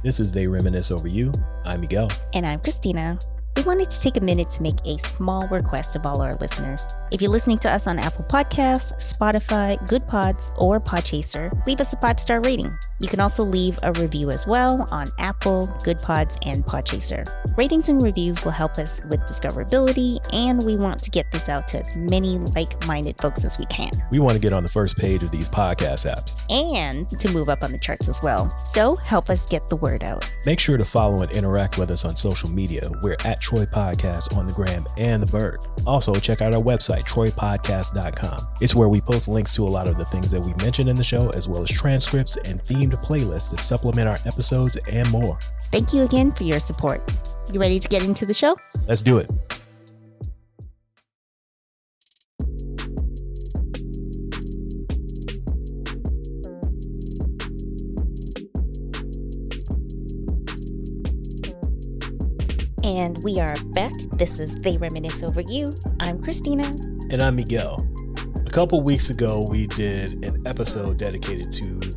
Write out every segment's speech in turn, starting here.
This is They Reminisce Over You. I'm Miguel. And I'm Christina. We wanted to take a minute to make a small request of all our listeners. If you're listening to us on Apple Podcasts, Spotify, Goodpods, or Podchaser, leave us a five star rating. You can also leave a review as well on Apple, Goodpods, and Podchaser. Ratings and reviews will help us with discoverability, and we want to get this out to as many like minded folks as we can. We want to get on the first page of these podcast apps and to move up on the charts as well. So help us get the word out. Make sure to follow and interact with us on social media. We're at Troy Podcast on the gram and the Bird. Also, check out our website, troypodcast.com. It's where we post links to a lot of the things that we mentioned in the show, as well as transcripts and themed playlists that supplement our episodes and more. Thank you again for your support. You ready to get into the show? Let's do it. And we are back. This is They Reminisce Over You. I'm Christina. And I'm Miguel. A couple weeks ago, we did an episode dedicated to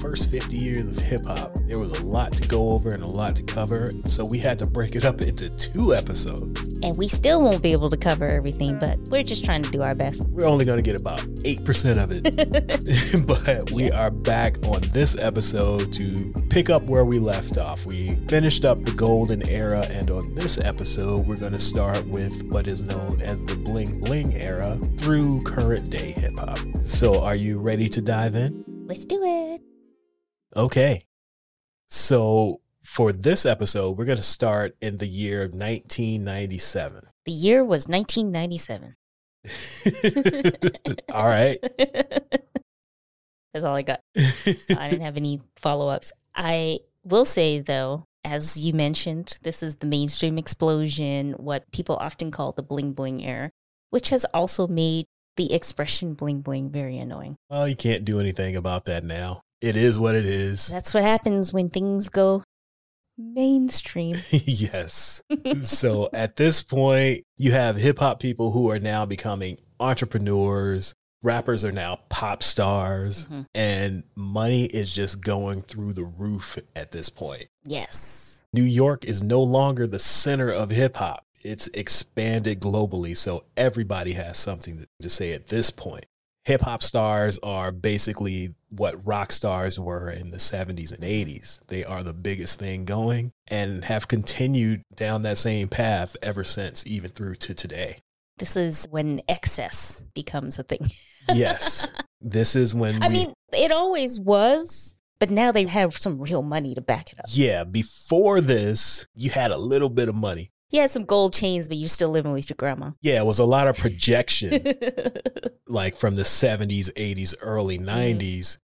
first 50 years of hip hop. There was a lot to go over and a lot to cover, so we had to break it up into two episodes. And we still won't be able to cover everything, but we're just trying to do our best. We're only going to get about 8% of it. but we are back on this episode to pick up where we left off. We finished up the golden era, and on this episode, we're going to start with what is known as the bling bling era through current day hip hop. So, are you ready to dive in? Let's do it. Okay. So, for this episode, we're going to start in the year of 1997. The year was 1997. all right. That's all I got. I didn't have any follow ups. I will say, though, as you mentioned, this is the mainstream explosion, what people often call the bling bling era, which has also made the expression bling bling very annoying. Well, you can't do anything about that now. It is what it is. That's what happens when things go mainstream. yes. so at this point, you have hip hop people who are now becoming entrepreneurs. Rappers are now pop stars, mm-hmm. and money is just going through the roof at this point. Yes. New York is no longer the center of hip hop. It's expanded globally, so everybody has something to say at this point hip hop stars are basically what rock stars were in the 70s and 80s. They are the biggest thing going and have continued down that same path ever since, even through to today. This is when excess becomes a thing. yes. This is when. I we, mean, it always was, but now they have some real money to back it up. Yeah. Before this, you had a little bit of money. You had some gold chains, but you're still living with your grandma. Yeah, it was a lot of projection, like from the 70s, 80s, early 90s. Mm.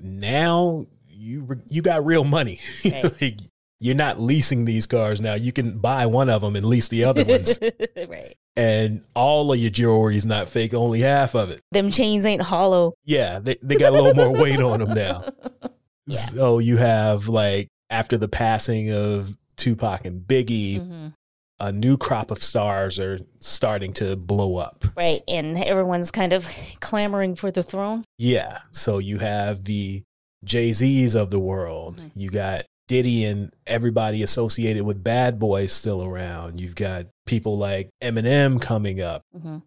Now you you got real money. Right. like, you're not leasing these cars now. You can buy one of them and lease the other ones. right. And all of your jewelry is not fake, only half of it. Them chains ain't hollow. Yeah, they, they got a little more weight on them now. Yeah. So you have like after the passing of Tupac and Biggie, mm-hmm a new crop of stars are starting to blow up. Right. And everyone's kind of clamoring for the throne. Yeah. So you have the Jay Z's of the world. Mm-hmm. You got Diddy and everybody associated with Bad Boys still around. You've got people like Eminem coming up. Mm-hmm.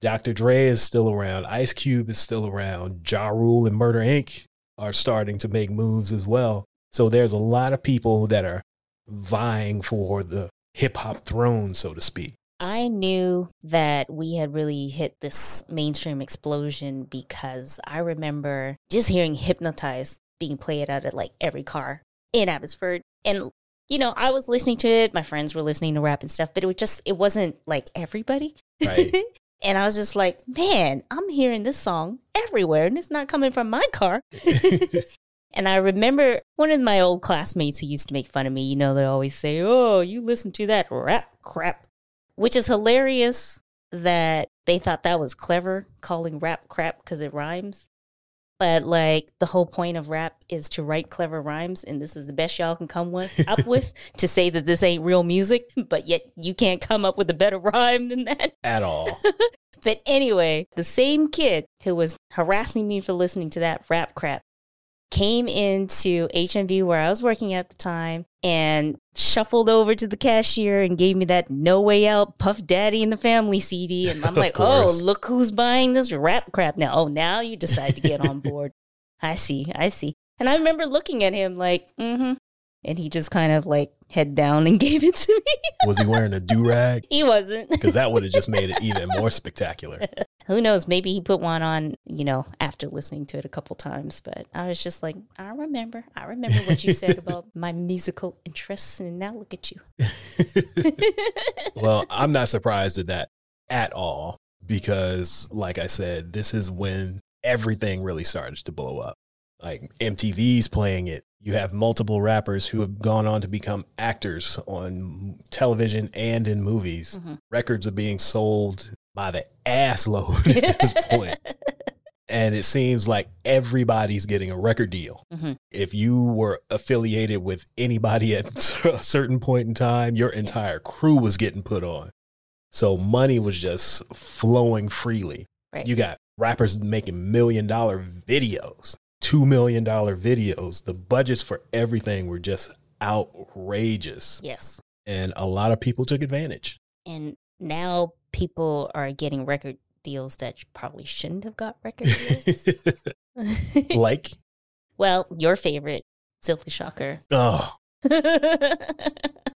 Dr. Dre is still around. Ice Cube is still around. Ja Rule and Murder Inc. are starting to make moves as well. So there's a lot of people that are vying for the hip hop throne, so to speak? I knew that we had really hit this mainstream explosion because I remember just hearing Hypnotize being played out at like every car in Abbotsford. And, you know, I was listening to it, my friends were listening to rap and stuff, but it was just, it wasn't like everybody. Right. and I was just like, man, I'm hearing this song everywhere and it's not coming from my car. And I remember one of my old classmates who used to make fun of me, you know, they always say, Oh, you listen to that rap crap, which is hilarious that they thought that was clever, calling rap crap because it rhymes. But like the whole point of rap is to write clever rhymes, and this is the best y'all can come with up with to say that this ain't real music, but yet you can't come up with a better rhyme than that at all. but anyway, the same kid who was harassing me for listening to that rap crap came into HMV where I was working at the time and shuffled over to the cashier and gave me that No Way Out Puff Daddy and the Family CD. And I'm like, oh, look who's buying this rap crap now. Oh, now you decide to get on board. I see, I see. And I remember looking at him like, mm hmm. And he just kind of like head down and gave it to me. Was he wearing a do rag? he wasn't. Because that would have just made it even more spectacular. Who knows? Maybe he put one on, you know, after listening to it a couple times. But I was just like, I remember. I remember what you said about my musical interests. And now look at you. well, I'm not surprised at that at all because, like I said, this is when everything really started to blow up. Like MTV's playing it. You have multiple rappers who have gone on to become actors on television and in movies. Mhm. Records are being sold by the ass load at this point. And it seems like everybody's getting a record deal. Mhm. If you were affiliated with anybody at a certain point in time, your entire crew was getting put on. So money was just flowing freely. Right. You got rappers making million dollar videos, two million dollar videos. The budgets for everything were just outrageous. yes. And a lot of people took advantage. And now people are getting record deals that probably shouldn't have got record deals. like, well, your favorite, Silky Shocker. oh,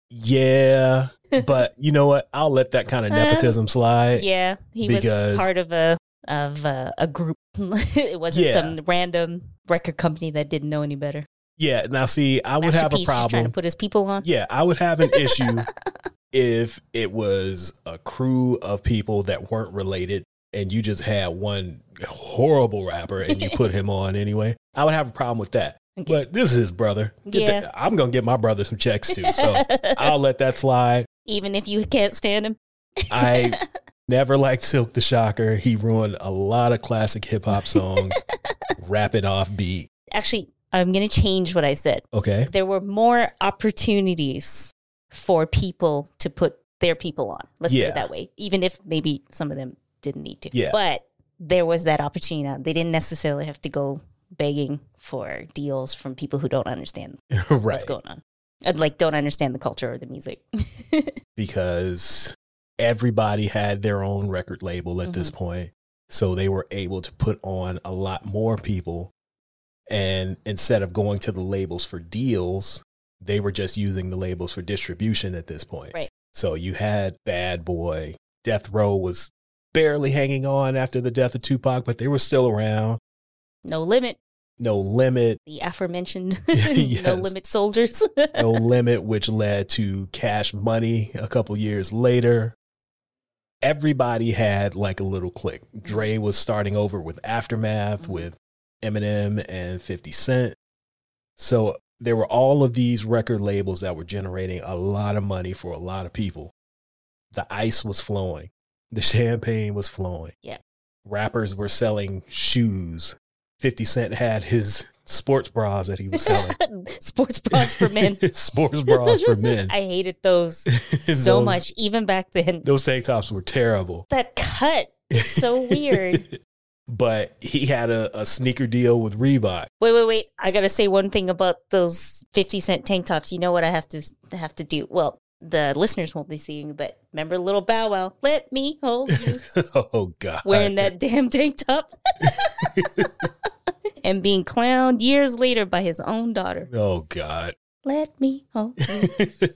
yeah. But you know what? I'll let that kind of nepotism slide. yeah, he was part of a of a, a group. it wasn't Yeah. some random record company that didn't know any better. Yeah. Now, see, I would Master have a just trying problem. to put his people on. Yeah, I would have an issue if it was a crew of people that weren't related and you just had one horrible rapper and you put him on anyway. I would have a problem with that. Okay. But this is his brother. Get Yeah. that- I'm going to get my brother some checks too. So I'll let that slide. Even if you can't stand him. I never liked Silkk the Shocker. He ruined a lot of classic hip hop songs, rapping off beat. Actually, I'm going to change what I said. Okay. There were more opportunities for people to put their people on. Let's put it that way. Even if maybe some of them didn't need to. Yeah. But there was that opportunity. They didn't necessarily have to go begging for deals from people who don't understand right. what's going on. Uh, Like don't understand the culture or the music. because everybody had their own record label at Mm-hmm. this point. So they were able to put on a lot more people. And instead of going to the labels for deals, they were just using the labels for distribution at this point. Right. So you had Bad Boy, Death Row was barely hanging on after the death of Tupac, but they were still around. no limit. No Limit, The aforementioned Yes. no limit soldiers. No Limit, which led to Cash Money a couple years later. Everybody had like a little click. Dre was starting over with Aftermath Mhm. with Eminem and 50 Cent. So there were all of these record labels that were generating a lot of money for a lot of people. The ice was flowing, the champagne was flowing. Yeah. Rappers were selling shoes. 50 Cent had his sports bras that he was selling. Sports bras for men. sports bras for men. I hated those so Those- much, even back then. Those tank tops were terrible. That cut is so weird. but he had a, a sneaker deal with Reebok. Wait, wait, wait! I gotta say one thing about those fifty cent tank tops. You know what I have to have to do? Well, the listeners won't be seeing, but remember little Bow Wow? Let me hold you, oh God. wearing that damn tank top, and being clowned years later by his own daughter. Oh God. Let me hold you.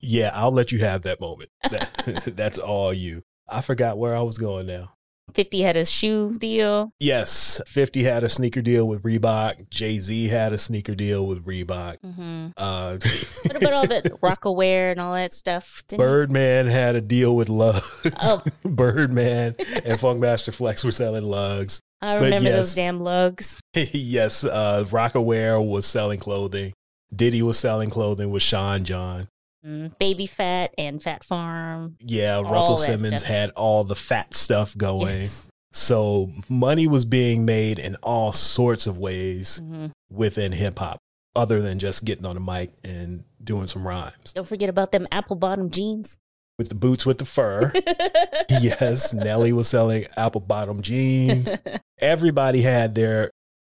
yeah, I'll let you have that moment. That- that's all you. I forgot where I was going now. Fifty had a shoe deal. Yes, 50 had a sneaker deal with Reebok. Jay Z had a sneaker deal with Reebok. hmm Uh, What about all the Rocawear and all that stuff? Didn't he- Birdman had a deal with Lugz. Oh. Birdman and Funkmaster Flex were selling Lugz. I remember yes. those damn Lugz. yes, uh, Rocawear was selling clothing. Diddy was selling clothing with Sean John. Mm, Baby Phat and Fat Farm. Yeah, Russell Simmons stuff. had all the fat stuff going. Yes. So money was being made in all sorts of ways Mhm. within hip hop, other than just getting on the mic and doing some rhymes. Don't forget about them apple bottom jeans. With the boots with the fur. yes, Nelly was selling apple bottom jeans. Everybody had their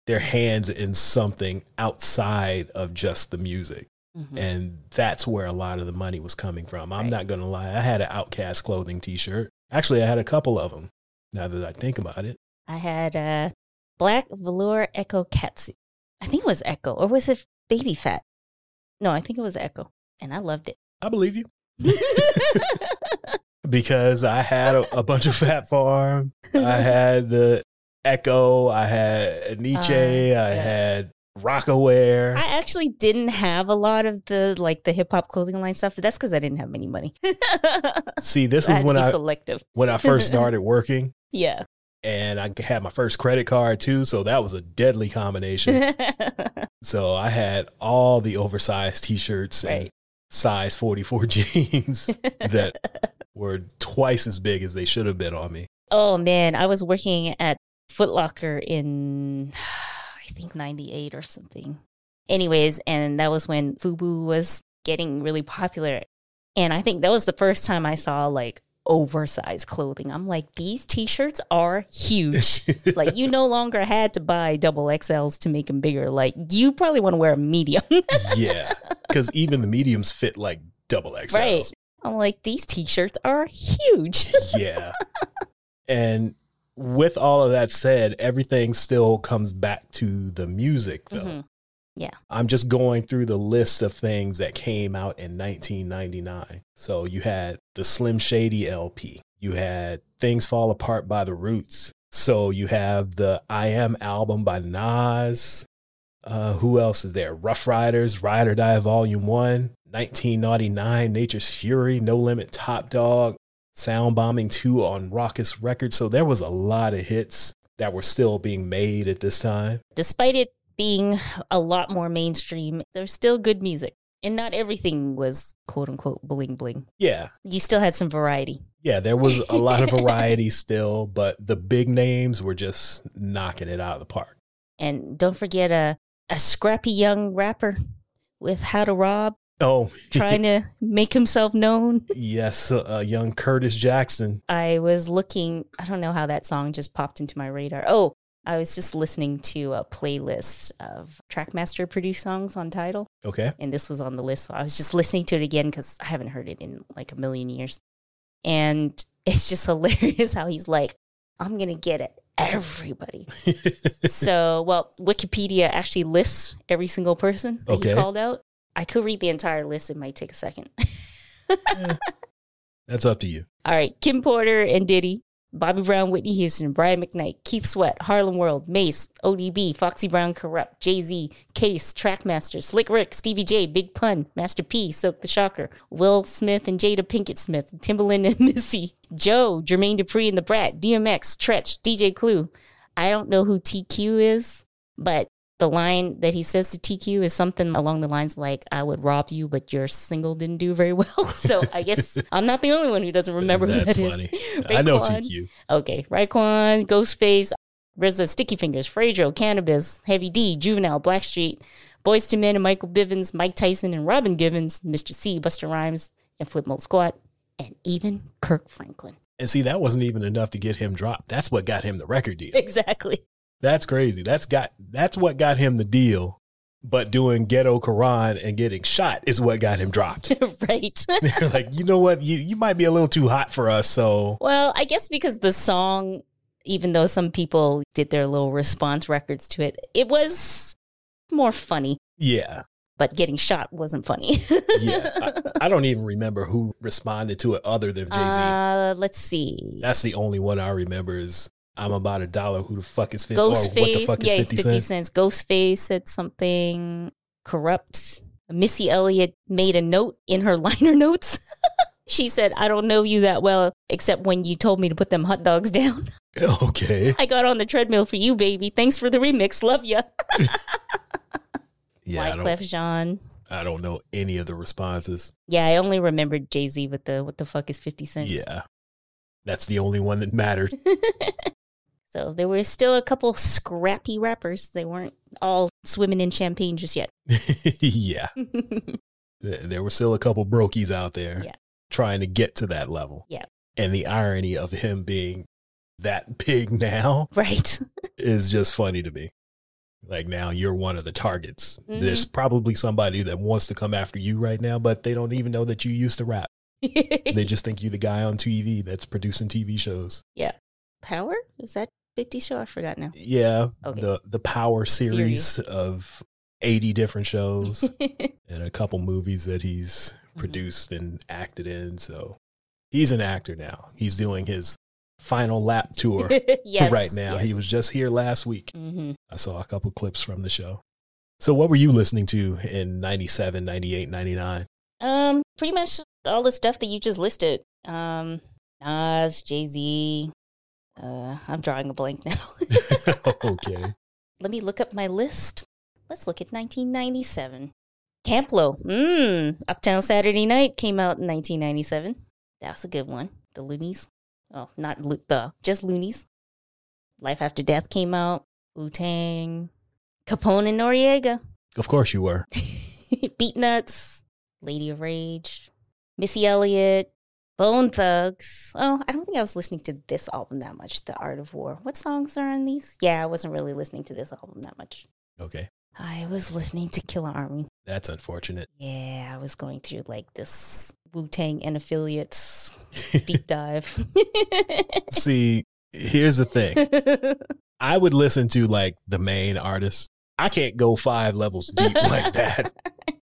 their hands in something outside of just the music. Mhm. And that's where a lot of the money was coming from. I'm Right. not going to lie. I had an Outkast clothing t shirt. Actually, I had a couple of them now that I think about it. I had a black velour Ecko catsuit. I think it was Ecko, or was it Baby Phat? No, I think it was Ecko, and I loved it. I believe you. because I had a, a bunch of Fat Farm. I had the Ecko. I had Enyce. Uh, I had Rocawear. I actually didn't have a lot of the like the hip hop clothing line stuff, but that's because I didn't have any money. See, this was when I selective. when I first started working, Yeah. and I had my first credit card too. So that was a deadly combination. so I had all the oversized T-shirts and Right. Size 44 jeans that were twice as big as they should have been on me. oh man, I was working at Foot Locker in I think 98 or something. Anyways, and that was when FUBU was getting really popular. And I think that was the first time I saw like oversized clothing. I'm like, these t-shirts are huge. like you no longer had to buy double XLs to make them bigger. Like you probably want to wear a medium. yeah, because even the mediums fit like double XLs. Right. I'm like, these t-shirts are huge. yeah. And with all of that said, everything still comes back to the music, though. Mm-hmm. Mhm. I'm just going through the list of things that came out in 1999. So you had the Slim Shady LP, you had Things Fall Apart by the Roots. So you have the I Am album by Nas. Uh, who else is there? Ruff Ryders, Ride or Die Volume 1, 1999, Nature's Fury, No Limit Top Dog, Sound Bombing 2 on Rawkus Records. So there was a lot of hits that were still being made at this time. Despite it being a lot more mainstream, there's still good music. And not everything was quote unquote bling bling. Yeah, You still had some variety. Yeah, there was a lot of variety still, but the big names were just knocking it out of the park. And don't forget a, a scrappy young rapper with How to Rob Oh, trying to make himself known. yes, uh, young Curtis Jackson. I was looking, I don't know how that song just popped into my radar. Oh, I was just listening to a playlist of Trackmaster produced songs on Tidal, Okay. and this was on the list. So I was just listening to it again because I haven't heard it in like a million years. And it's just hilarious how he's like, I'm going to get it. Everybody. so, well, Wikipedia actually lists every single person that Okay. he called out. I could read the entire list. It might take a second. Eh, that's up to you. All right, Kim Porter and Diddy, Bobby Brown, Whitney Houston, Brian McKnight, Keith Sweat, Harlem World, Mase, ODB, Foxy Brown, Kurupt, Jay Z, Case, Trackmaster, Slick Rick, Stevie J, Big Pun, Master P, Silkk the Shocker, Will Smith and Jada Pinkett Smith, Timbaland and Missy, Joe, Jermaine Dupri and the Brat, DMX, Treach, DJ Clue. I don't know who TQ is, but the line that he says to TQ is something along the lines like, I would rob you, but your single didn't do very well. So I guess I'm not the only one who doesn't remember who That's that is. funny. I know TQ. Okay, Raekwon, Ghostface, RZA, Sticky Fingers, Fredro, Canibus, Heavy D, Juvenile, Blackstreet, Boyz II Men and Michael Bivins, Mike Tyson and Robin Givens, Mr. C, Busta Rhymes, and Flipmode Squad, and even Kirk Franklin. And see, that wasn't even enough to get him dropped. That's what got him the record deal. Exactly. That's crazy. That's got that's what got him the deal. But doing ghetto Quran and getting shot is what got him dropped. right. They're like, you know what? You you might be a little too hot for us. So well, I guess because the song, even though some people did their little response records to it, it was more funny, yeah, but getting shot wasn't funny. yeah. I, I don't even remember who responded to it other than Jay Z. Uh, let's see. That's the only one I remember is I'm about a dollar. Who the fuck is 50? Or what the Ghostface, fuck is 50, 50 cents? Ghostface said something corrupt. Missy Elliott made a note in her liner notes. she said, I don't know you that well, except when you told me to put them hot dogs down. Okay. I got on the treadmill for you, baby. Thanks for the remix. Love ya. Yeah, I Wyclef don't, Jean. I don't know any of the responses. Yeah, I only remembered Jay Z with the what the fuck is 50 cents. Yeah. That's the only one that mattered. So there were still a couple scrappy rappers. They weren't all swimming in champagne just yet. yeah. There were still a couple brokies out there Yeah. trying to get to that level. Yeah. And the irony of him being that big now right. is just funny to me. Like now you're one of the targets. Mhm. There's probably somebody that wants to come after you right now, but they don't even know that you used to rap. they just think you're the guy on TV that's producing TV shows. Yeah. Power? Is that 50 show? I forgot now. Yeah, Okay. the the Power series, Series. of 80 different shows and a couple movies that he's Mhm. produced and acted in. So he's an actor now. He's doing his final lap tour yes. right now. He was just here last week. hmm I saw a couple clips from the show. So what were you listening to in 97, 98, 99? Um, pretty much all the stuff that you just listed. Um, Nas, Jay Z. Uh, I'm drawing a blank now. okay. Let me look up my list. Let's look at 1997. Camp Lo. Mmm. Uptown Saturday Night came out in 1997. That's a good one. The Loonies. Oh, not Lo- the, just Loonies. Life After Death came out. Wu Tang. Capone and Noriega. Of course you were. Beatnuts. Lady of Rage. Missy Elliott. Bone Thugs. Oh, I don't think I was listening to this album that much. The Art of War. What songs are on these? Yeah, I wasn't really listening to this album that much. Okay. I was listening to Killarmy. That's unfortunate. Yeah, I was going through like this Wu Tang and affiliates deep dive. See, here's the thing. I would listen to like the main artist. I can't go five levels deep like that.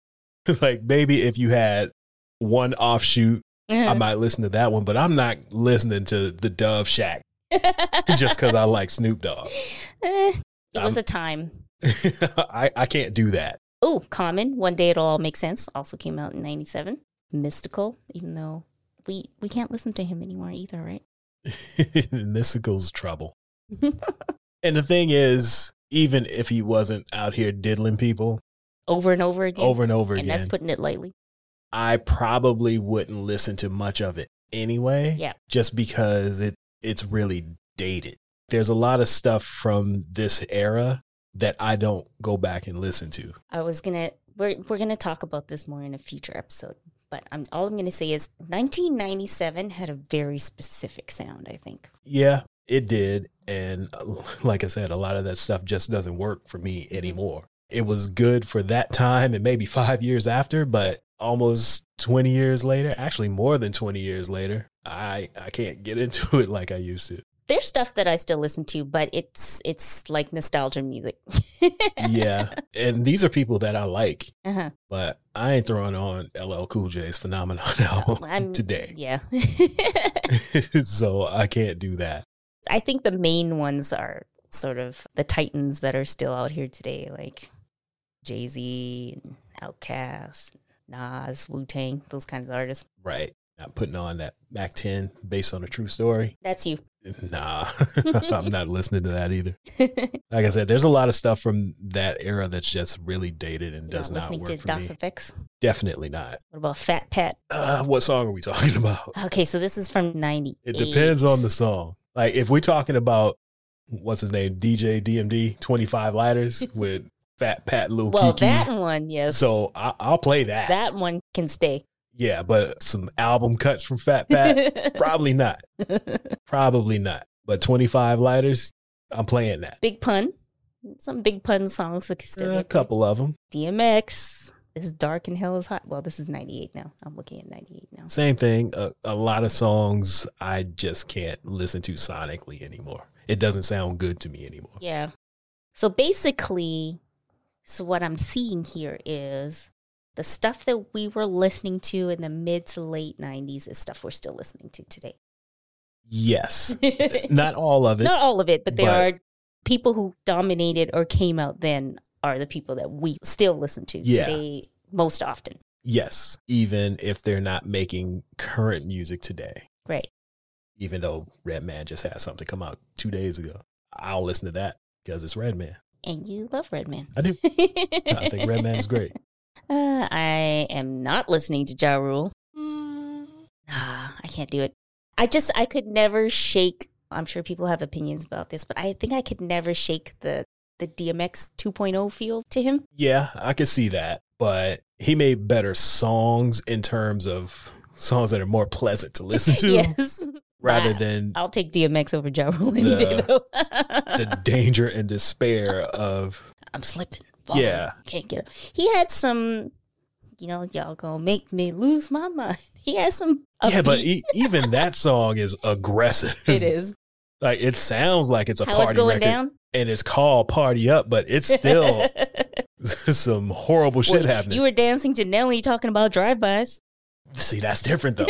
like maybe if you had one offshoot, I might listen to that one, but I'm not listening to the Dove Shack just because I like Snoop Dogg. Eh, it was I'm- a time. I, I can't do that. Oh, Common, One Day It'll All Make Sense, also came out in 97. Mystikal, even though we we can't listen to him anymore either, right? Mystikal's trouble. And the thing is, even if he wasn't out here diddling people over and over again. over and over and again, that's putting it lightly. I probably wouldn't listen to much of it anyway. Yeah. Just because it it's really dated. There's a lot of stuff from this era that I don't go back and listen to. I was gonna we're we're gonna talk about this more in a future episode, but I'm all I'm gonna say is 1997 had a very specific sound. I think. Yeah, it did. And like I said, a lot of that stuff just doesn't work for me mm-hmm. anymore. It was good for that time and maybe five years after, but almost 20 years later, actually more than 20 years later, I, I can't get into it like I used to. There's stuff that I still listen to, but it's it's like nostalgia music. Yeah. and these are people that I like, Uh-huh. but I ain't throwing on LL Cool J's Phenomenon album I'm- today. Yeah. so I can't do that. I think the main ones are sort of the titans that are still out here today, like Jay Z, Outkast, Nas, Wu Tang, those kinds of artists. Right. Not putting on that Mack 10 based on a true story. That's you. Nah, I'm not listening to that either. Like I said, there's a lot of stuff from that era that's just really dated and You're does not not work to for DOS me. Effects. Definitely not. What about Fat Pat? Uh, what song are we talking about? Okay, so this is from '90. It depends on the song. Like if we're talking about what's his name, DJ DMD, 25 lighters with Fat Pat Lil Well, Keke. that one, yes. so I, I'll play that. that one can stay. Yeah, but some album cuts from Fat Pat, probably not. Probably not. But 25 lighters, I'm playing that. Big Pun. Some Big Pun songs that can still a couple of them. DMX. This Dark and Hell is Hot. Well, this is 98 now. I'm looking at 98 now. Same thing. A, a lot of songs I just can't listen to sonically anymore. It doesn't sound good to me anymore. Yeah. So basically, so what I'm seeing here is the stuff that we were listening to in the mid to late 90s is stuff we're still listening to today. Yes. Not all of it. Not all of it, but there but- are people who dominated or came out then are the people that we still listen to Yeah. today most often. Yes. Even if they're not making current music today. Right. Even though Redman just had something come out two days ago. I'll listen to that because it's Redman. And you love Redman. I do. I think Redman's great. Uh, I am not listening to Ja Rule. Nah, I can't do it. I just, I could never shake. I'm sure people have opinions about this, but I think I could never shake the the DMX 2.0 feel to him. Yeah, I could see that. But he made better songs in terms of songs that are more pleasant to listen to yes, rather than I'll take DMX over Ja Rule any The- day though. the danger and despair of I'm slipping. falling, Yeah. can't get up. He had some, you know, y'all gonna make me lose my mind. He has some. yeah, but e- even that song is aggressive. it is like it sounds like it's a how party it's going record, down. and it's called "Party Up," but it's still some horrible shit Well, happening. You were dancing to Nelly talking about drive-bys. See, that's different though.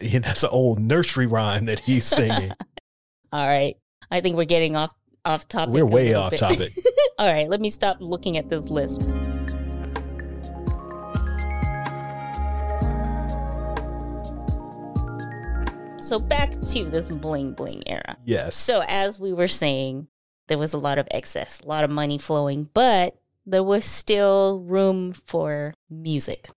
That's an old nursery rhyme that he's singing. All right, I think we're getting off off topic. We're way off bit. topic. All right, let me stop looking at this list. So back to this bling bling era. Yes. So as we were saying, there was a lot of excess, a lot of money flowing, but there was still room for music.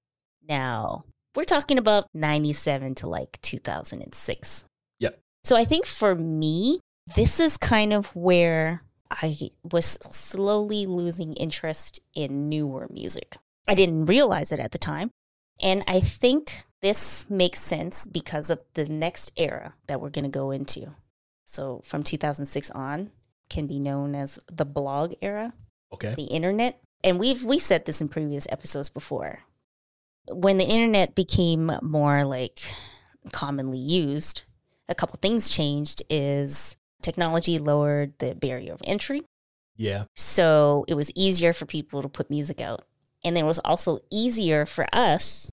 Now, we're talking about 97 to like 2006. Yep. So I think for me, this is kind of where I was slowly losing interest in newer music. I didn't realize it at the time. And I think this makes sense because of the next era that we're going to go into. So from 2006 on can be known as the blog era, Okay. the internet. And we've we've said this in previous episodes before. When the internet became more like commonly used, a couple things changed is technology lowered the barrier of entry. Yeah. So it was easier for people to put music out. And then it was also easier for us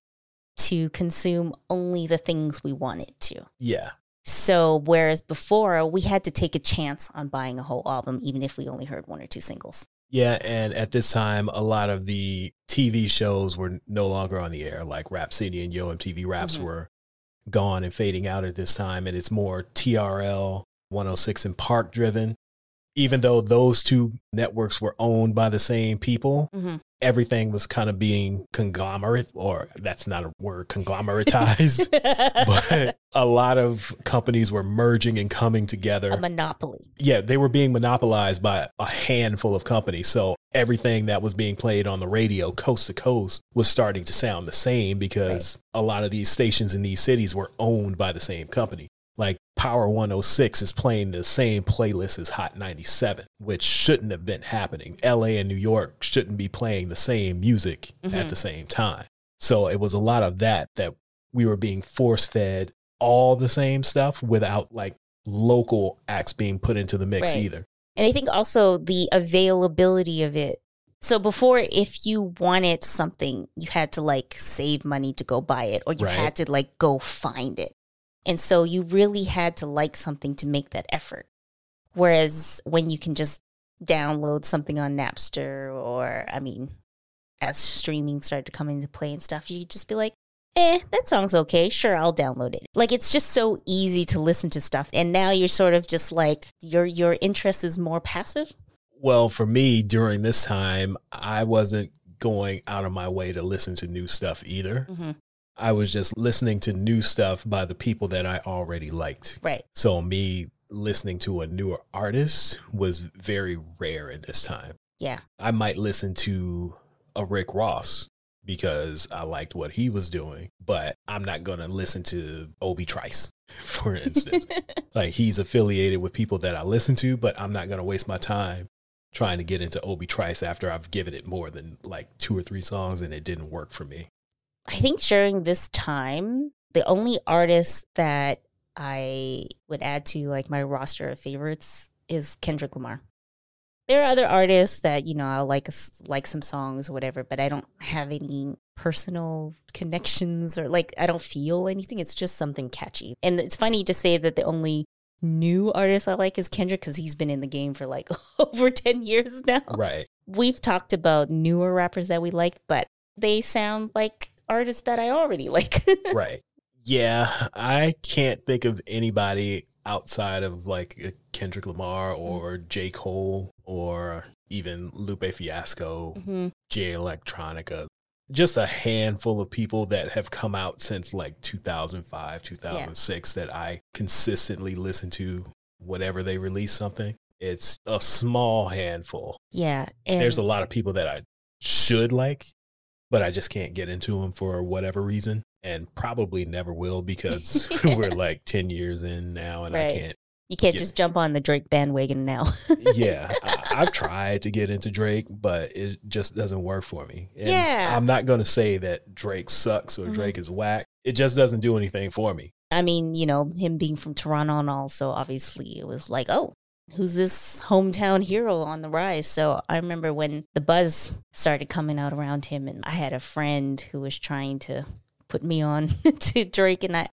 to consume only the things we wanted to. Yeah. So whereas before we had to take a chance on buying a whole album, even if we only heard one or two singles. Yeah. And at this time, a lot of the TV shows were no longer on the air, like Rap City and Yo MTV Raps Mhm. were gone and fading out at this time. And it's more TRL 106 and Park driven. Even though those two networks were owned by the same people, Mm-hmm. everything was kind of being conglomerate, or that's not a word, conglomeratized. but a lot of companies were merging and coming together. a monopoly. yeah, they were being monopolized by a handful of companies. So everything that was being played on the radio coast to coast was starting to sound the same because a lot of these stations in these cities were owned by the same company. Power 106 is playing the same playlist as Hot 97, which shouldn't have been happening. LA and New York shouldn't be playing the same music at Mhm. the same time. So it was a lot of that that we were being force fed all the same stuff without like local acts being put into the mix Right. either. And I think also the availability of it. So before, if you wanted something, you had to like save money to go buy it, or you Right. had to like go find it. And so you really had to like something to make that effort. Whereas when you can just download something on Napster, or I mean, as streaming started to come into play and stuff, you'd just be like, eh, that song's okay. Sure, I'll download it. Like it's just so easy to listen to stuff. And now you're sort of just like your your interest is more passive. Well, for me during this time, I wasn't going out of my way to listen to new stuff either. Mm-hmm. I was just listening to new stuff by the people that I already liked. Right. So me listening to a newer artist was very rare at this time. Yeah. I might listen to a Rick Ross because I liked what he was doing, but I'm not going to listen to Obi Trice, for instance. like he's affiliated with people that I listen to, but I'm not going to waste my time trying to get into Obi Trice after I've given it more than like two or three songs and it didn't work for me. I think during this time, the only artist that I would add to like my roster of favorites is Kendrick Lamar. There are other artists that you know I like like some songs or whatever, but I don't have any personal connections or like I don't feel anything. It's just something catchy, and it's funny to say that the only new artist I like is Kendrick because he's been in the game for like over ten years now. Right. We've talked about newer rappers that we like, but they sound like artists that I already like. right. Yeah, I can't think of anybody outside of like Kendrick Lamar or J. Cole or even Lupe Fiasco, Mhm. Jay Electronica. Just a handful of people that have come out since like 2005, 2006 that I consistently listen to whenever they release something. It's a small handful. Yeah, and There's a lot of people that I should like, but I just can't get into them for whatever reason and probably never will because we're like 10 years in now and I can't You can't Yeah. just jump on the Drake bandwagon now. yeah, I, I've tried to get into Drake, but it just doesn't work for me. And Yeah. I'm not going to say that Drake sucks or Mhm. Drake is whack. It just doesn't do anything for me. I mean, you know, him being from Toronto and all, so obviously it was like, oh, who's this hometown hero on the rise? So I remember when the buzz started coming out around him, and I had a friend who was trying to put me on to Drake, and I.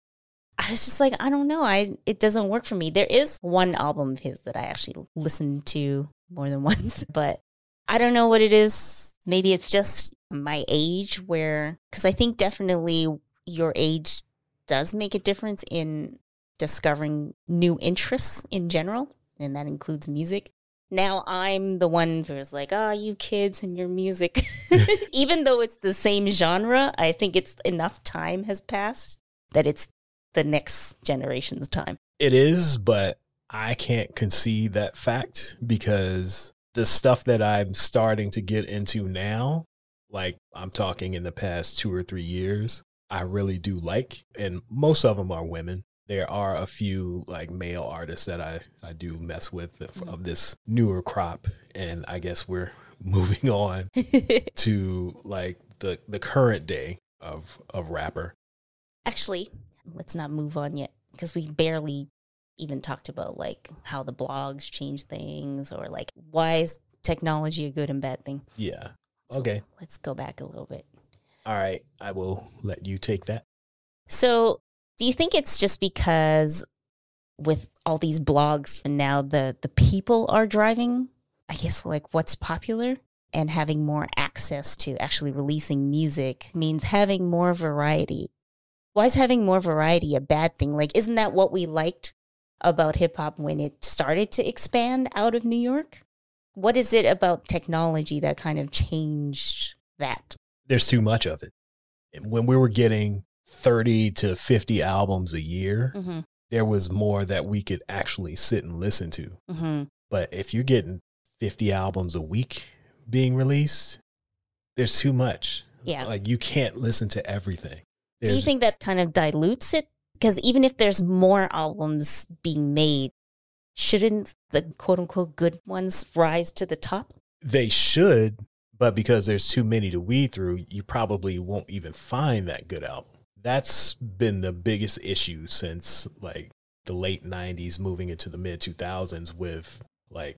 I was just like, I don't know. I it doesn't work for me. There is one album of his that I actually listened to more than once, but I don't know what it is. Maybe it's just my age where cuz I think definitely your age does make a difference in discovering new interests in general, and that includes music. Now I'm the one who's like, oh, you kids and your music. Even though it's the same genre, I think it's enough time has passed that it's the next generation's time. It is, but I can't concede that fact because the stuff that I'm starting to get into now, like I'm talking in the past two or three years, I really do like. And most of them are women. There are a few like male artists that I, I do mess with of, mm-hmm. of this newer crop. And I guess we're moving on to like the, the current day of, of rapper. Actually, let's not move on yet because we barely even talked about like how the blogs change things or like why is technology a good and bad thing. Yeah. So Okay. Let's go back a little bit. All right. I will let you take that. So, do you think it's just because with all these blogs and now the the people are driving, I guess like what's popular and having more access to actually releasing music means having more variety. Why is having more variety a bad thing? Like isn't that what we liked about hip hop when it started to expand out of New York? What is it about technology that kind of changed that? there's too much of it. When we were getting 30 to 50 albums a year, Mm-hmm. there was more that we could actually sit and listen to. Mm-hmm. But if you're getting 50 albums a week being released, there's too much. Yeah. Like you can't listen to everything. Do you think that kind of dilutes it? Because even if there's more albums being made, shouldn't the quote unquote good ones rise to the top? they should, but because there's too many to weed through, you probably won't even find that good album. That's been the biggest issue since like the late 90s moving into the mid 2000s with like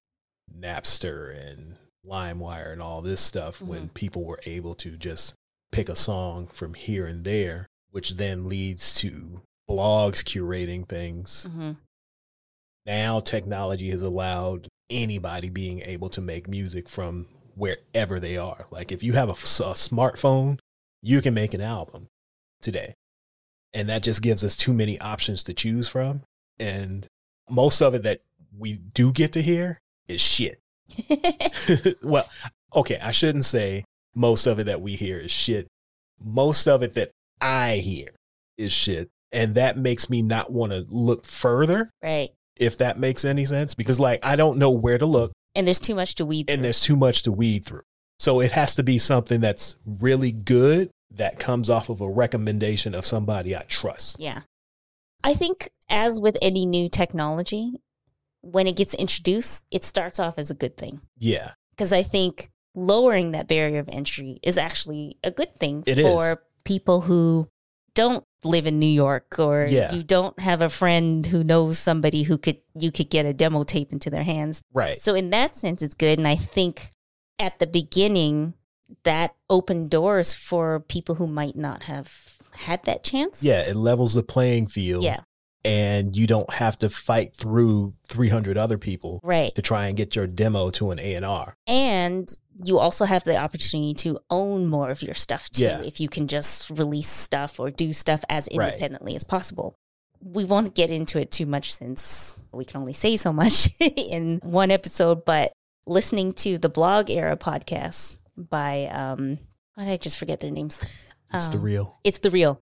Napster and LimeWire and all this stuff when people were able to just pick a song from here and there, which then leads to blogs curating things Mm-hmm. now technology has allowed anybody being able to make music from wherever they are. Like if you have a smartphone, you can make an album today. And that just gives us too many options to choose from. And most of it that we do get to hear is shit. well, okay, I shouldn't say most of it that we hear is shit. Most of it that I hear is shit. And that makes me not want to look further right. if that makes any sense because like I don't know where to look And there's too much to weed and there's too much to weed through. So it has to be something that's really good that comes off of a recommendation of somebody I trust. Yeah. I think, as with any new technology, when it gets introduced, it starts off as a good thing. Yeah. Because I think lowering that barrier of entry is actually a good thing It for is. people who don't live in New York or Yeah. you don't have a friend who knows somebody who could you could get a demo tape into their hands. Right. So in that sense it's good and I think at the beginning that opened doors for people who might not have had that chance. Yeah, it levels the playing field Yeah. and you don't have to fight through 300 other people Right. to try and get your demo to an A&R. And you also have the opportunity to own more of your stuff too, Yeah. if you can just release stuff or do stuff as Right. independently as possible. We won't get into it too much since we can only say so much in one episode, but listening to the blog era podcast by um why did I just forget their names? It's the Um, real. it's the real.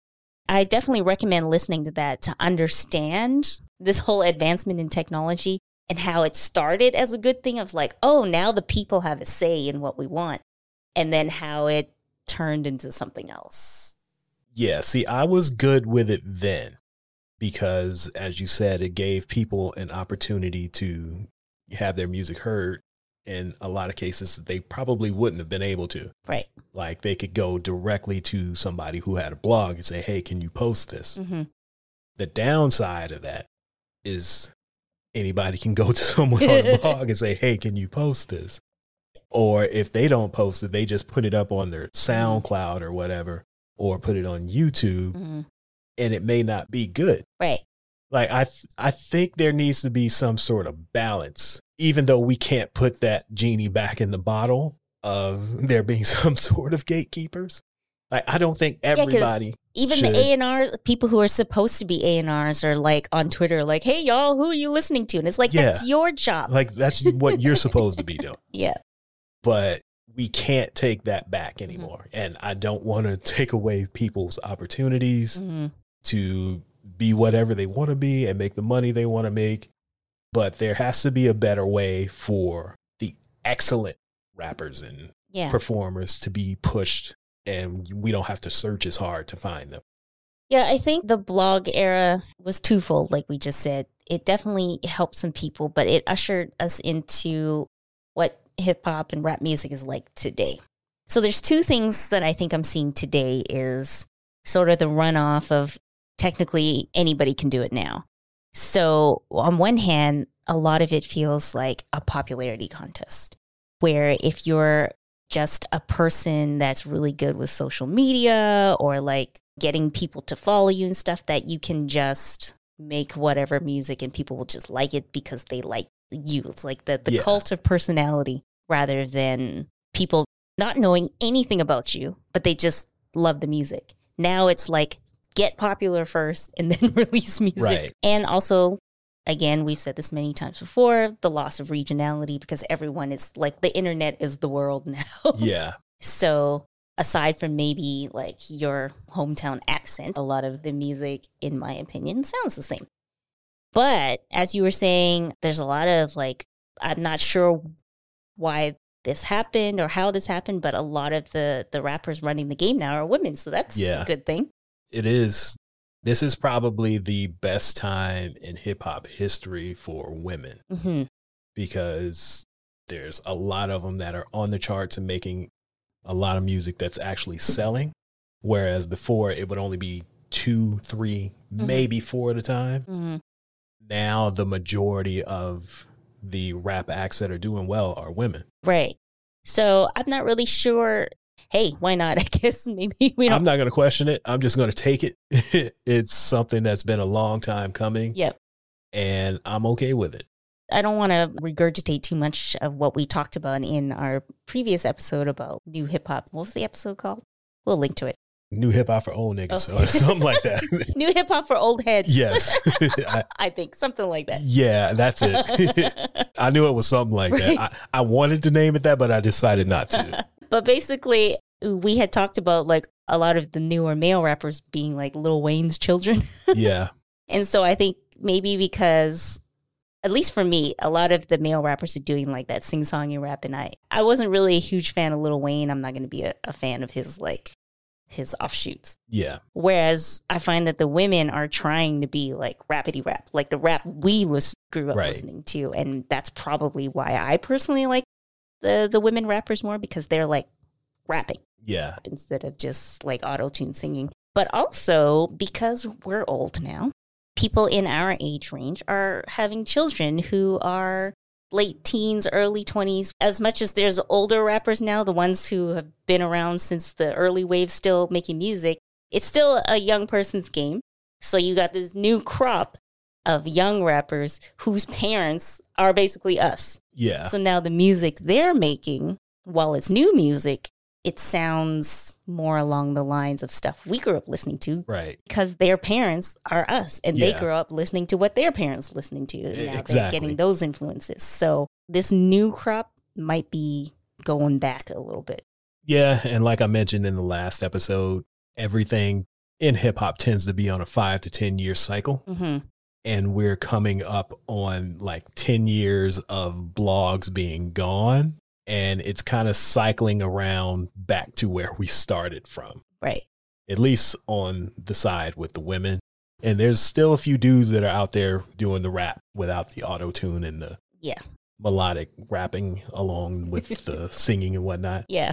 I definitely recommend listening to that to understand this whole advancement in technology and how it started as a good thing of like, oh, now the people have a say in what we want. And then how it turned into something else. Yeah, see, I was good with it then. because, as you said, it gave people an opportunity to have their music heard in a lot of cases they probably wouldn't have been able to. Right. Like they could go directly to somebody who had a blog and say, "Hey, can you post this?" hmm The downside of that is anybody can go to someone on a blog and say, "Hey, can you post this?" Or if they don't post it, they just put it up on their SoundCloud or whatever, or put it on YouTube, hmm and it may not be good. Right. Like I, th- I think there needs to be some sort of balance, even though we can't put that genie back in the bottle of there being some sort of gatekeepers. Like I don't think everybody. Even should. the A and R's, people who are supposed to be A and R's, are like on Twitter, like, "Hey, y'all, who are you listening to?" And it's like, Yeah. that's your job. like that's what you're supposed to be doing. yeah. but we can't take that back Mm-hmm. anymore. And I don't want to take away people's opportunities Mhm. to be whatever they want to be and make the money they want to make. But there has to be a better way for the excellent rappers and Yeah. performers to be pushed, and we don't have to search as hard to find them. Yeah, I think the blog era was twofold, like we just said. It definitely helped some people, but it ushered us into what hip hop and rap music is like today. So there's two things that I think I'm seeing today is sort of the runoff of technically anybody can do it now. So on one hand, a lot of it feels like a popularity contest where if you're just a person that's really good with social media or like getting people to follow you and stuff that you can just make whatever music and people will just like it because they like you. It's like the, the Yeah. cult of personality rather than people not knowing anything about you, but they just love the music. Now it's like get popular first and then release music. Right. And also, again, we've said this many times before the loss of regionality because everyone is like the internet is the world now. Yeah. So, aside from maybe like your hometown accent, a lot of the music, in my opinion, sounds the same. But as you were saying, there's a lot of like, I'm not sure why this happened or how this happened, but a lot of the the rappers running the game now are women, so that's Yeah. a good thing. It is. This is probably the best time in hip hop history for women. hmm because there's a lot of them that are on the charts and making a lot of music that's actually selling. Whereas before it would only be two, three, Mhm. maybe four at a time. hmm Now the majority of the rap acts that are doing well are women. Right. So I'm not really sure. Hey, why not? I guess maybe we don't. I'm not going to question it. I'm just going to take it. it's something that's been a long time coming Yep. and I'm okay with it. I don't want to regurgitate too much of what we talked about in our previous episode about new hip hop. What was the episode called? We'll link to it. New hip hop for old niggas Oh. or something like that. New hip hop for old heads. yes. I, I think something like that. yeah, that's it. I knew it was something like Right. that. I, I wanted to name it that, but I decided not to. But basically, we had talked about like a lot of the newer male rappers being like Lil Wayne's children. yeah. And so I think maybe because, at least for me, a lot of the male rappers are doing like that sing songy rap, and I I wasn't really a huge fan of Lil Wayne. I'm not going to be a, a fan of his like his offshoots. Yeah. Whereas I find that the women are trying to be like rapidy rap, like the rap we lis- grew up Right. listening to, and that's probably why I personally like the the women rappers more because they're like rapping Yeah. instead of just like auto tune singing. But also because we're old now, people in our age range are having children who are late teens, early 20s. As much as there's older rappers now, the ones who have been around since the early wave still making music, it's still a young person's game. So you got this new crop of young rappers whose parents are basically us. Yeah. So now the music they're making, while it's new music, it sounds more along the lines of stuff we grew up listening to Right. because their parents are us and they grew up listening to what their parents listening to. And now they're Exactly. getting those influences. So this new crop might be going back a little bit. Yeah. And like I mentioned in the last episode, everything in hip hop tends to be on a five to 10 year cycle. hmm And we're coming up on like 10 years of blogs being gone. And it's kind of cycling around back to where we started from, Right. at least on the side with the women. And there's still a few dudes that are out there doing the rap without the auto tune and the Yeah. melodic rapping along with the singing and whatnot. Yeah.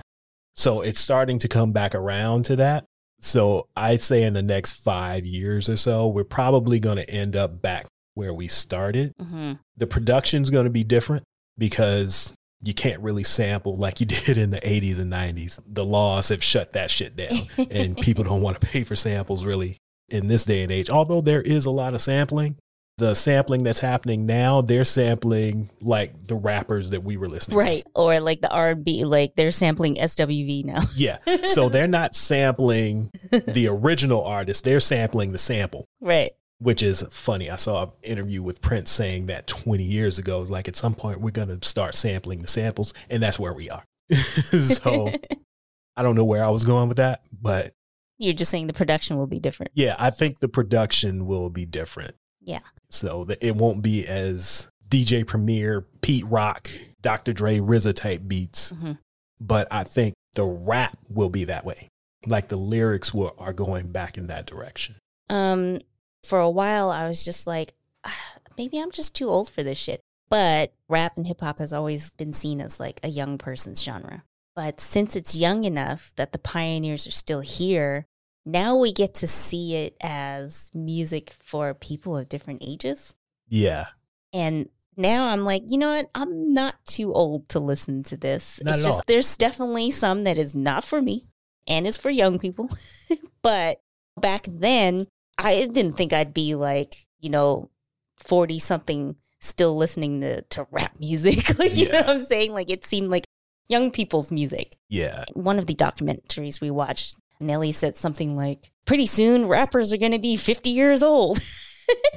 So it's starting to come back around to that. So I'd say in the next five years or so, we're probably going to end up back where we started. hmm The production's going to be different because you can't really sample like you did in the 80s and 90s. The laws have shut that shit down, and people don't want to pay for samples really in this day and age. Although there is a lot of sampling, the sampling that's happening now, they're sampling like the rappers that we were listening to. right. Or like the R and B, like they're sampling SWV now. Yeah. So they're not sampling the original artist, they're sampling the sample, right. which is funny. I saw an interview with Prince saying that 20 years ago, it's like at some point we're going to start sampling the samples, and that's where we are. so I don't know where I was going with that, but You're just saying the production will be different. yeah, I think the production will be different. Yeah. So it won't be as DJ Premier, Pete Rock, Dr. Dre, RZA type beats. Mhm. But I think the rap will be that way. Like the lyrics will, are going back in that direction. Um, for a while, I was just like, "Ah, maybe I'm just too old for this shit. But rap and hip hop has always been seen as like a young person's genre. But since it's young enough that the pioneers are still here, now we get to see it as music for people of different ages. Yeah. And now I'm like, you know what? I'm not too old to listen to this. Not it's just all. there's definitely some that is not for me and is for young people. but back then, I didn't think I'd be like, you know, 40 something still listening to, to rap music. like, you know what I'm saying? Like it seemed like young people's music. Yeah. One of the documentaries we watched, Nelly said something like, pretty soon rappers are going to be 50 years old.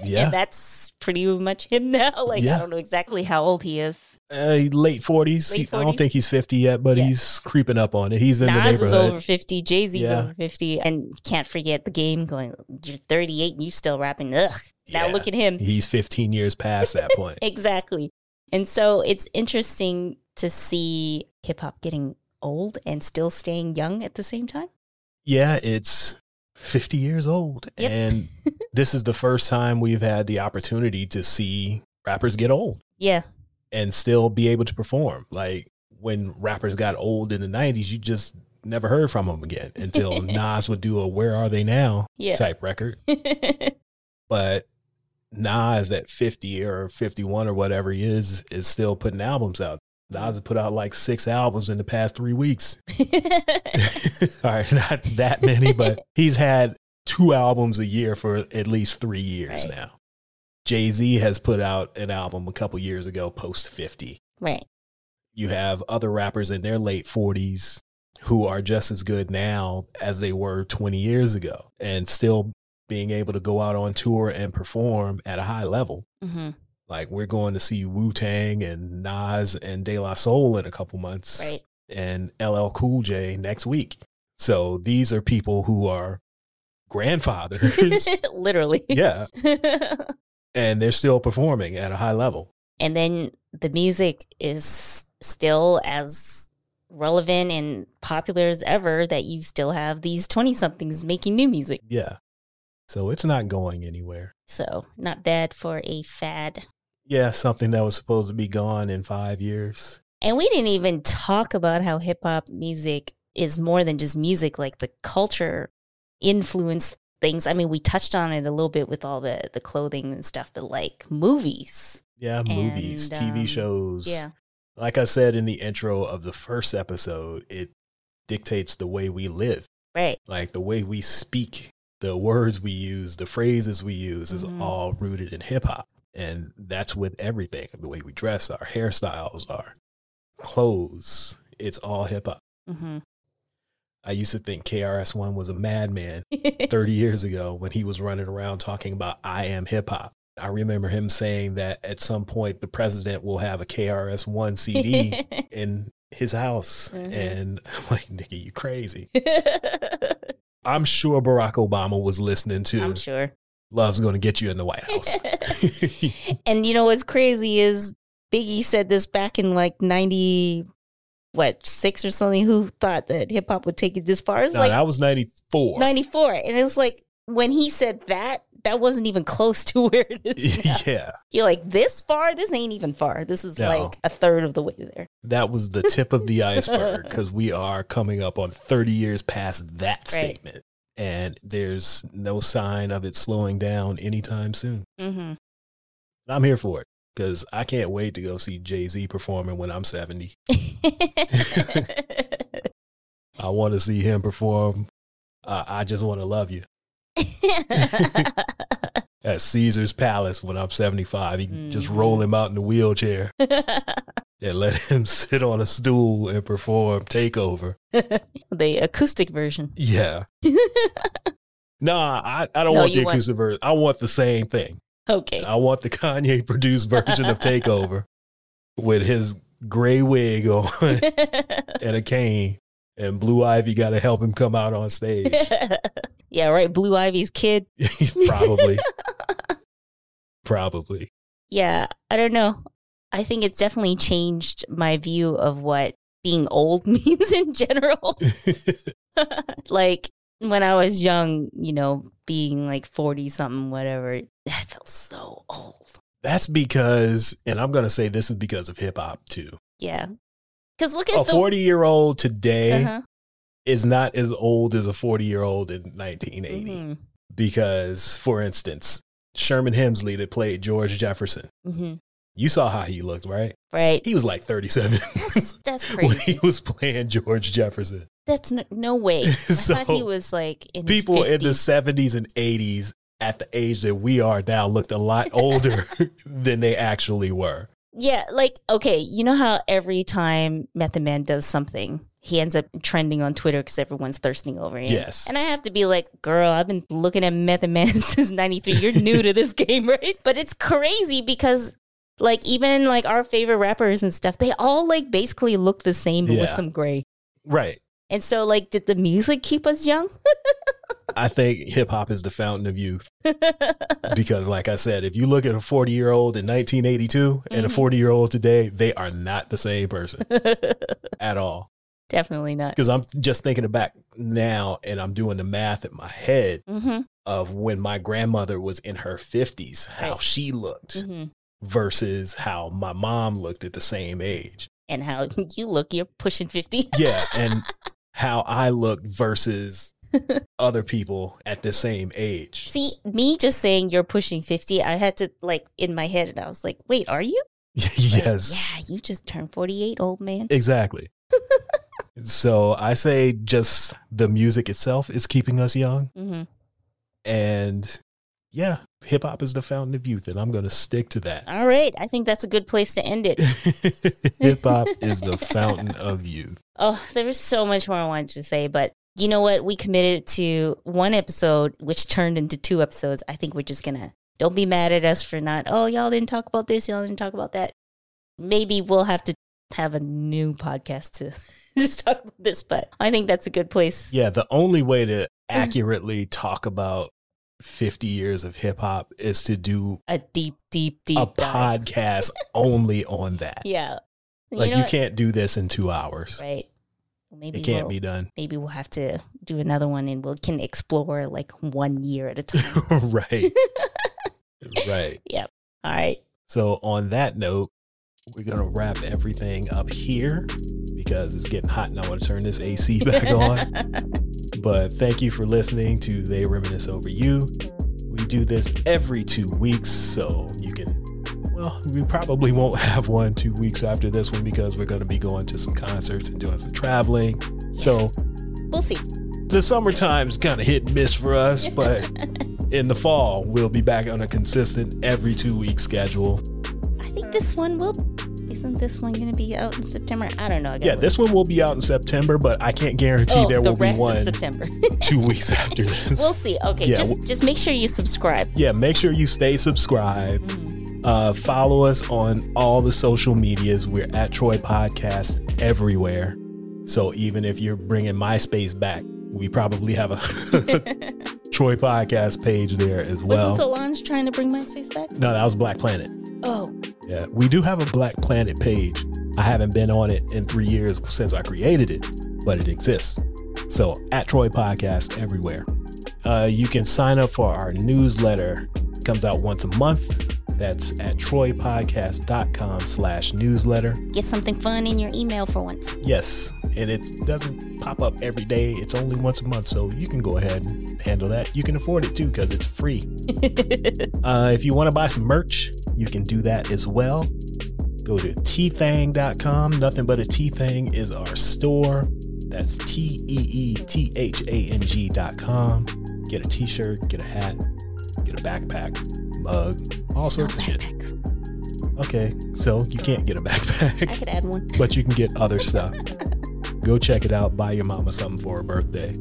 Yeah. And that's pretty much him now. Like, Yeah. I don't know exactly how old he is. Uh, late 40s. Late I don't think he's 50 yet, but Yeah. he's creeping up on it. He's in the Nas is neighborhood. over 50. Jay Z's Yeah. over 50. And can't forget the game going, you're 38 and you still rapping. Ugh. Now look at him. He's 15 years past that point. Exactly. And so it's interesting to see hip hop getting old and still staying young at the same time. Yeah, it's 50 years old. Yep. And this is the first time we've had the opportunity to see rappers get old Yeah. and still be able to perform. Like when rappers got old in the 90s, you just never heard from them again until Nas would do a Where Are They Now Yeah. type record. But Nas at 50 or 51 or whatever he is, is still putting albums out. Nas has put out like six albums in the past three weeks. All right, not that many, but he's had two albums a year for at least three years Right. now. Jay Z has put out an album a couple years ago, post 50. right. You have other rappers in their late 40s who are just as good now as they were 20 years ago and still being able to go out on tour and perform at a high level. hmm Like we're going to see Wu Tang and Nas and De La Soul in a couple months Right. and LL Cool J next week. So these are people who are grandfathers. Literally. yeah. And they're still performing at a high level. and then the music is still as relevant and popular as ever that you still have these 20 somethings making new music. Yeah. So it's not going anywhere. So, not bad for a fad. Yeah, something that was supposed to be gone in five years. And we didn't even talk about how hip hop music is more than just music, like the culture influence things. I mean, we touched on it a little bit with all the the clothing and stuff, but like movies. Yeah, movies, And, TV um, shows. Yeah. Like I said in the intro of the first episode, it dictates the way we live. Right. Like the way we speak, the words we use, the phrases we use is Mhm. all rooted in hip hop. And that's with everything the way we dress, our hairstyles, our clothes. It's all hip hop. hmm I used to think KRS-One was a madman 30 years ago when he was running around talking about I am hip hop. I remember him saying that at some point the president will have a KRS-One CD in his house. Mhm. And I'm like, nigga, you crazy. I'm sure Barack Obama was listening to I'm sure. Love's Gonna Get You in the White House. and you know what's crazy is Biggie said this back in like 90 what, 6 or something who thought that hip hop would take it this far? It's no, like that was 94. 94 and it's like when he said that, that wasn't even close to where it is. now. yeah, You're like, this far? This ain't even far. This is No. like a third of the way there. that was the tip of the iceberg because we are coming up on 30 years past that Right. statement. And there's no sign of it slowing down anytime soon. Mm-hmm. I'm here for it because I can't wait to go see Jay Z performing when I'm 70. I want to see him perform. Uh, I just want to love you at Caesars Palace when I'm 75. You can just roll him out in the wheelchair and let him sit on a stool and perform Takeover. the acoustic version. Yeah. Nah, I, I don't No, want the want- acoustic version. I want the same thing. Okay. I want the Kanye produced version of Takeover with his gray wig on and a cane. And Blue Ivy got to help him come out on stage. yeah, right. Blue Ivy's kid. Probably. Probably. Yeah, I don't know. I think it's definitely changed my view of what being old means in general. like when I was young, you know, being like 40 something, whatever, that felt so old. That's because, and I'm going to say this is because of hip hop too. Yeah. Because look at A the. 40 year old today Uh-huh. is not as old as a 40 year old in 1980. Mhm. Because, for instance, Sherman Hemsley that played George Jefferson, Mhm. You saw how he looked, right? Right. He was like 37 That's, that's when crazy. he was playing George Jefferson. That's no, no way. I So, thought he was like in People in the 70s and 80s at the age that we are now looked a lot older than they actually were. Yeah, like okay, you know how every time Method Man does something, he ends up trending on Twitter because everyone's thirsting over him. Yes. and I have to be like, girl, I've been looking at Method Man since '93. You're new to this game, right? But it's crazy because. Like even like our favorite rappers and stuff, they all like basically look the same but with some gray. Right. And so like did the music keep us young? I think hip hop is the fountain of youth because, like I said, if you look at a 40 year old in 1982 and a Mhm. 40 year old today, they are not the same person at all. Definitely not. Because I'm just thinking back now and I'm doing the math in my head hmm of when my grandmother was in her 50s, how Right. she looked hmm versus how my mom looked at the same age. And how you look, you're pushing fifty. Yeah. And how I look versus other people at the same age. See, me just saying you're pushing 50, I had to like in my head and I was like, wait, are you? Like, yes. yeah, you just turned 48, old man. Exactly. so I say just the music itself is keeping us young. hmm And yeah, hip hop is the fountain of youth, and I'm going to stick to that. All right. I think that's a good place to end it. hip hop is the fountain of youth. Oh, there was so much more I wanted to say, but you know what? We committed to one episode, which turned into two episodes. I think we're just going to, don't be mad at us for not, oh, y'all didn't talk about this, y'all didn't talk about that. Maybe we'll have to have a new podcast to just talk about this, but I think that's a good place. Yeah, the only way to mm. accurately talk about 50 years of hip hop is to do A deep, deep, deep a dive. podcast only on that. Yeah. Like know you can't do this in two hours. Right. Well, maybe It can't we'll, be done. maybe we'll have to do another one and we'll can explore like one year at a time. right. right. yep. All right. So on that note, we're gonna wrap everything up here because it's getting hot and I want to turn this AC back on. But thank you for listening to They Reminisce Over You. We do this every two weeks, so you can well, we probably won't have one two weeks after this one because we're gonna be going to some concerts and doing some traveling. So we'll see. the summertime's kind of hit and miss for us, but in the fall, we'll be back on a consistent every two week schedule. I think this one will. Isn't this one going to be out in September? I don't know. I Yeah, look. this one will be out in September, but I can't guarantee Oh, there the will be one September. two weeks after this. we'll see. Okay, Yeah, just w- just make sure you subscribe. yeah, make sure you stay subscribed. Mhm. Uh, follow us on all the social medias. We're at Troy Podcast everywhere. So even if you're bringing MySpace back, we probably have a Troy Podcast page there as well. Wasn't Solange trying to bring MySpace back? no, that was Black Planet. Oh, Yeah, we do have a Black Planet page. I haven't been on it in three years since I created it, but it exists. So at Troy Podcast everywhere. Uh, you can sign up for our newsletter. It comes out once a month. That's at troypodcast.com slash newsletter. Get something fun in your email for once. Yes, and it doesn't pop up every day. It's only once a month, so you can go ahead and handle that. You can afford it too because it's free. uh, if you want to buy some merch, you can do that as well. Go to teethang.com. Nothing but a Tee Thang is our store. That's T E E T H A N G.com. Get a t shirt, get a hat, get a backpack, mug, all sorts of shit. Okay, so you can't get a backpack, I could add one. but you can get other stuff. Go check it out. Buy your mama something for her birthday.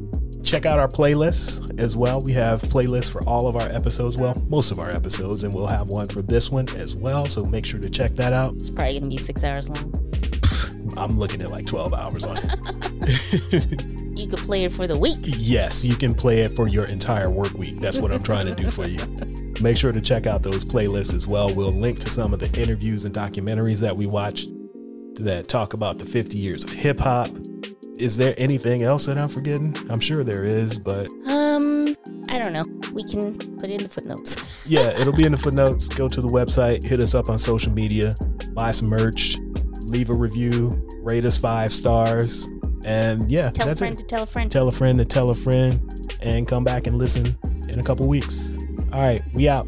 Check out our playlists as well. We have playlists for all of our episodes. Well, most of our episodes, and we'll have one for this one as well. So make sure to check that out. It's probably gonna be six hours long. I'm looking at like 12 hours on it. You could play it for the week. yes, you can play it for your entire work week. That's what I'm trying to do for you. Make sure to check out those playlists as well. We'll link to some of the interviews and documentaries that we watched that talk about the 50 years of hip hop. Is there anything else that I'm forgetting? I'm sure there is, but Um, I don't know. We can put it in the footnotes. yeah, it'll be in the footnotes. Go to the website, hit us up on social media, buy some merch, leave a review, rate us five stars, and yeah, Tell a that's friend it. to tell a friend. Tell a friend to tell a friend, and come back and listen in a couple weeks. All right, we out.